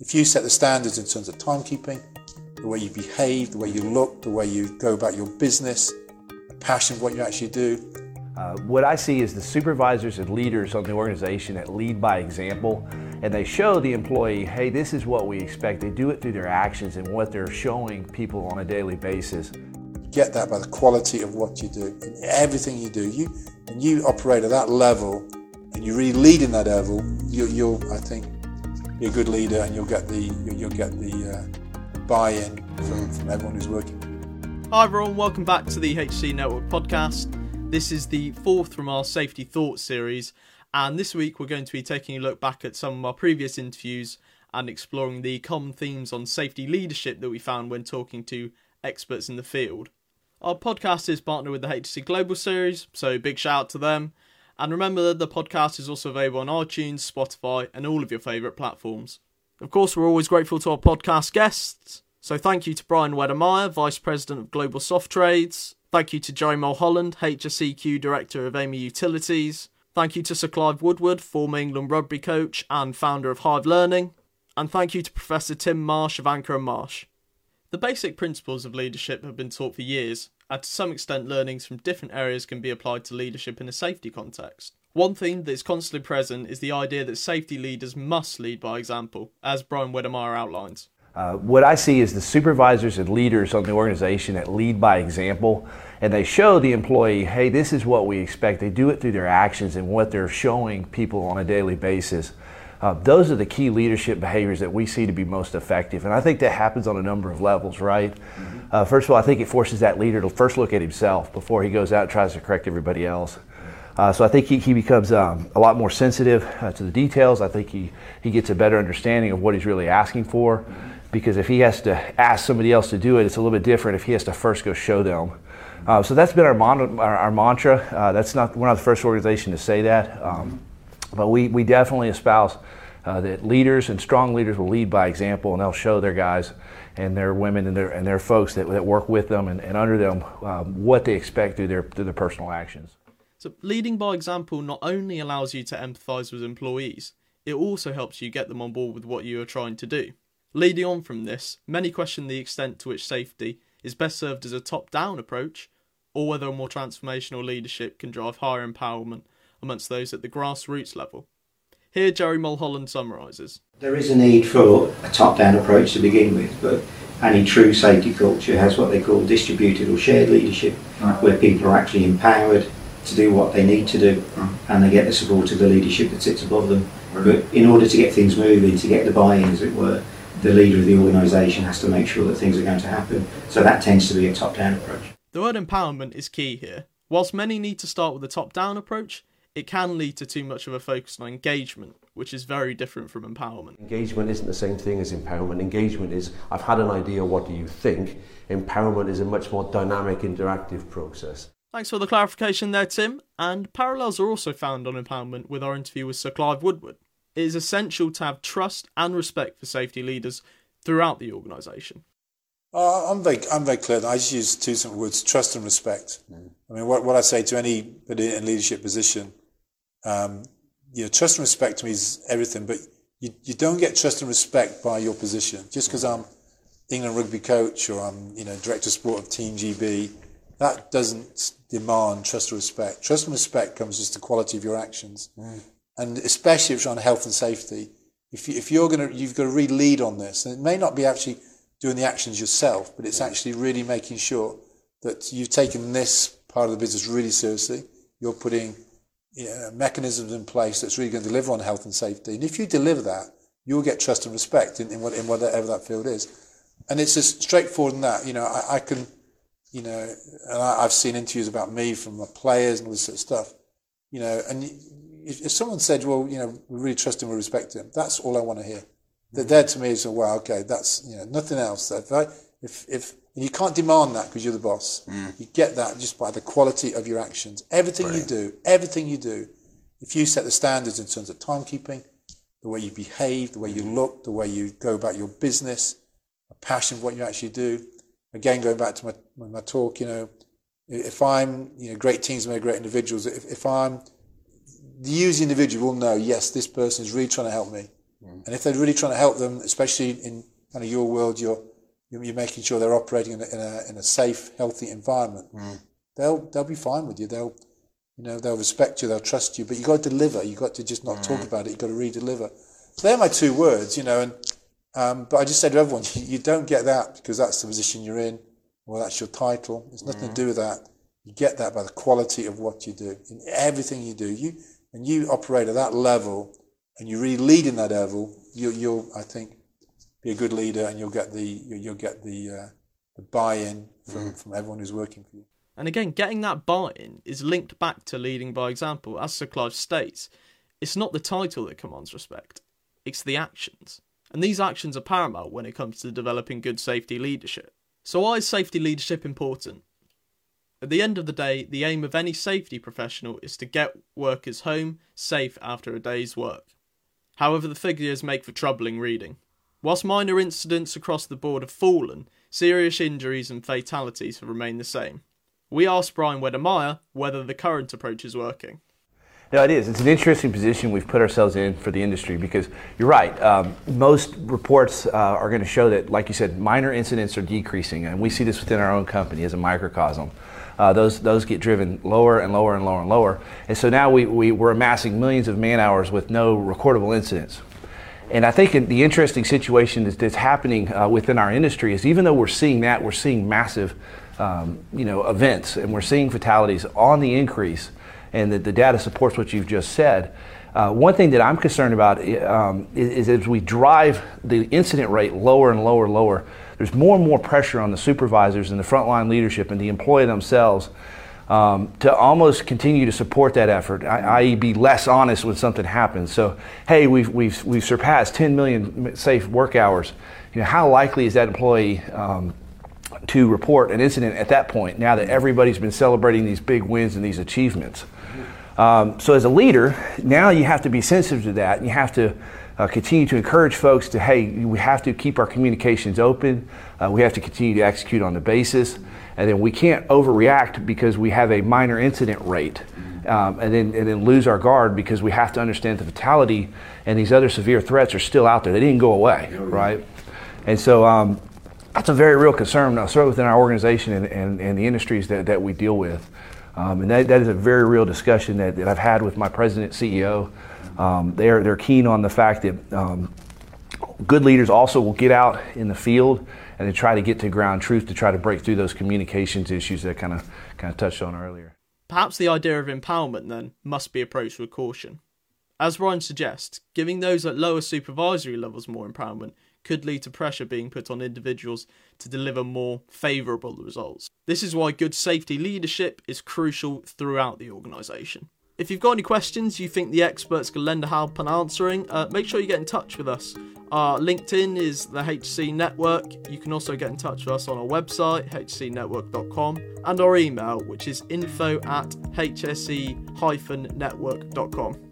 if you set the standards in terms of timekeeping, the way you behave, the way you look, the way you go about your business, a passion for what you actually do. Uh, what I see is the supervisors and leaders on the organization that lead by example and they show the employee, hey, this is what we expect. They do it through their actions and what they're showing people on a daily basis. Get that by the quality of what you do. In everything you do, you when you operate at that level and you really lead in that level, you, will I think, be a good leader and you'll get the you'll get the uh, buy-in from, from everyone who's working. Hi everyone, welcome back to the HSE Network podcast. This is the fourth from our Safety Thoughts series, and this week we're going to be taking a look back at some of our previous interviews and exploring the common themes on safety leadership that we found when talking to experts in the field. Our podcast is partnered with the HSE Global series, so big shout out to them. And remember that the podcast is also available on iTunes, Spotify, and all of your favourite platforms. Of course, we're always grateful to our podcast guests. So thank you to Brian Wedemeyer, Vice President of Global Soft Trades. Thank you to Joe Mulholland, HSEQ Director of Amey Utilities. Thank you to Sir Clive Woodward, former England rugby coach and founder of Hive Learning. And thank you to Professor Tim Marsh of Anker and Marsh. The basic principles of leadership have been taught for years, and to some extent, learnings from different areas can be applied to leadership in a safety context. One theme that is constantly present is the idea that safety leaders must lead by example, as Brian Wedemeyer outlines. Uh, what I see is the supervisors and leaders on the organization that lead by example and they show the employee, hey, this is what we expect. They do it through their actions and what they're showing people on a daily basis. Uh, those are the key leadership behaviors that we see to be most effective. And I think that happens on a number of levels, right? Mm-hmm. Uh, first of all, I think it forces that leader to first look at himself before he goes out and tries to correct everybody else. Uh, so I think he, he becomes um, a lot more sensitive uh, to the details. I think he, he gets a better understanding of what he's really asking for. Because if he has to ask somebody else to do it, it's a little bit different if he has to first go show them. Uh, so that's been our, mon- our, our mantra. Uh, that's not we're not the first organization to say that. Um, but we, we definitely espouse uh, that leaders and strong leaders will lead by example and they'll show their guys and their women and their, and their folks that, that work with them and, and under them um, what they expect through their, through their personal actions. So, leading by example not only allows you to empathize with employees, it also helps you get them on board with what you are trying to do. Leading on from this, many question the extent to which safety is best served as a top down approach or whether a more transformational leadership can drive higher empowerment amongst those at the grassroots level. Here, Jerry Mulholland summarises. There is a need for a top down approach to begin with, but any true safety culture has what they call distributed or shared leadership, right. where people are actually empowered to do what they need to do right. and they get the support of the leadership that sits above them. Right. But in order to get things moving, to get the buy in, as it were, the leader of the organisation has to make sure that things are going to happen. So that tends to be a top down approach. The word empowerment is key here. Whilst many need to start with a top down approach, it can lead to too much of a focus on engagement, which is very different from empowerment. Engagement isn't the same thing as empowerment. Engagement is, I've had an idea, what do you think? Empowerment is a much more dynamic, interactive process. Thanks for the clarification there, Tim. And parallels are also found on empowerment with our interview with Sir Clive Woodward. It is essential to have trust and respect for safety leaders throughout the organisation. Uh, I'm very, I'm very clear. I just use two simple words: trust and respect. Mm. I mean, what, what I say to anybody in leadership position um, you know, trust and respect to me is everything, but you, you don't get trust and respect by your position. Just because I'm England rugby coach or I'm, you know, director of sport of Team GB, that doesn't demand trust or respect. Trust and respect comes just the quality of your actions. Mm. And especially if you're on health and safety, if, you, if you're going to, you've got to really lead on this. And it may not be actually doing the actions yourself, but it's actually really making sure that you've taken this part of the business really seriously. You're putting yeah, mechanisms in place that's really going to deliver on health and safety. And if you deliver that, you'll get trust and respect in, in, what, in whatever that field is. And it's as straightforward than that. You know, I, I can, you know, and I, have seen interviews about me from my players and all this sort of stuff. You know, and if, if someone said, well, you know, we really trust him, we respect him, that's all I want to hear. That there mm-hmm. to me is, well, okay, that's, you know, nothing else. If, I, if, if and you can't demand that because you're the boss. Mm. You get that just by the quality of your actions. Everything Brilliant. you do, everything you do, if you set the standards in terms of timekeeping, the way you behave, the way you look, the way you go about your business, a passion for what you actually do. Again, going back to my, my talk, you know, if I'm, you know, great teams make great individuals. If, if I'm, the user individual will know, yes, this person is really trying to help me. Mm. And if they're really trying to help them, especially in kind of your world, you're you're making sure they're operating in a, in a, in a safe, healthy environment. Mm. They'll they'll be fine with you. They'll you know they'll respect you. They'll trust you. But you got to deliver. You got to just not mm. talk about it. You got to re-deliver. So they're my two words. You know, and um, but I just say to everyone, you, you, don't get that because that's the position you're in, or that's your title. It's nothing mm. to do with that. You get that by the quality of what you do in everything you do. You and you operate at that level, and you really lead in that level. You, you'll, I think, be a good leader, and you'll get the you'll get the, uh, the buy-in from, mm. from everyone who's working for you. And again, getting that buy-in is linked back to leading by example, as Sir Clive states. It's not the title that commands respect; it's the actions, and these actions are paramount when it comes to developing good safety leadership. So, why is safety leadership important? At the end of the day, the aim of any safety professional is to get workers home safe after a day's work. However, the figures make for troubling reading. Whilst minor incidents across the board have fallen, serious injuries and fatalities have remained the same. We asked Brian Wedemeyer whether the current approach is working. No, it is. It's an interesting position we've put ourselves in for the industry because you're right. Um, most reports uh, are going to show that, like you said, minor incidents are decreasing, and we see this within our own company as a microcosm. Uh, those those get driven lower and lower and lower and lower, and so now we, we we're amassing millions of man hours with no recordable incidents. And I think the interesting situation that's happening uh, within our industry is even though we're seeing that, we're seeing massive, um, you know, events, and we're seeing fatalities on the increase, and that the data supports what you've just said. Uh, one thing that I'm concerned about um, is, is, as we drive the incident rate lower and lower and lower, there's more and more pressure on the supervisors and the frontline leadership and the employee themselves um, to almost continue to support that effort, i.e., be less honest when something happens. So, hey, we've, we've, we've surpassed 10 million safe work hours. You know, how likely is that employee um, to report an incident at that point now that everybody's been celebrating these big wins and these achievements? Um, so, as a leader, now you have to be sensitive to that and you have to uh, continue to encourage folks to, hey, we have to keep our communications open. Uh, we have to continue to execute on the basis and then we can't overreact because we have a minor incident rate. Um, and then and then lose our guard because we have to understand the fatality and these other severe threats are still out there. They didn't go away, right? And so um, that's a very real concern, uh, certainly within our organization and, and, and, the industries that, that we deal with. Um, and that, that is a very real discussion that, that I've had with my president, CEO. Um, they're, they're keen on the fact that um, good leaders also will get out in the field and then try to get to ground truth to try to break through those communications issues that kind of kind of touched on earlier. Perhaps the idea of empowerment then must be approached with caution. As Ryan suggests, giving those at lower supervisory levels more empowerment could lead to pressure being put on individuals to deliver more favourable results. This is why good safety leadership is crucial throughout the organisation. If you've got any questions you think the experts can lend a help on answering, uh, make sure you get in touch with us. Our LinkedIn is the HSE Network. You can also get in touch with us on our website, hse-network.com, and our email, which is info at hse-network.com.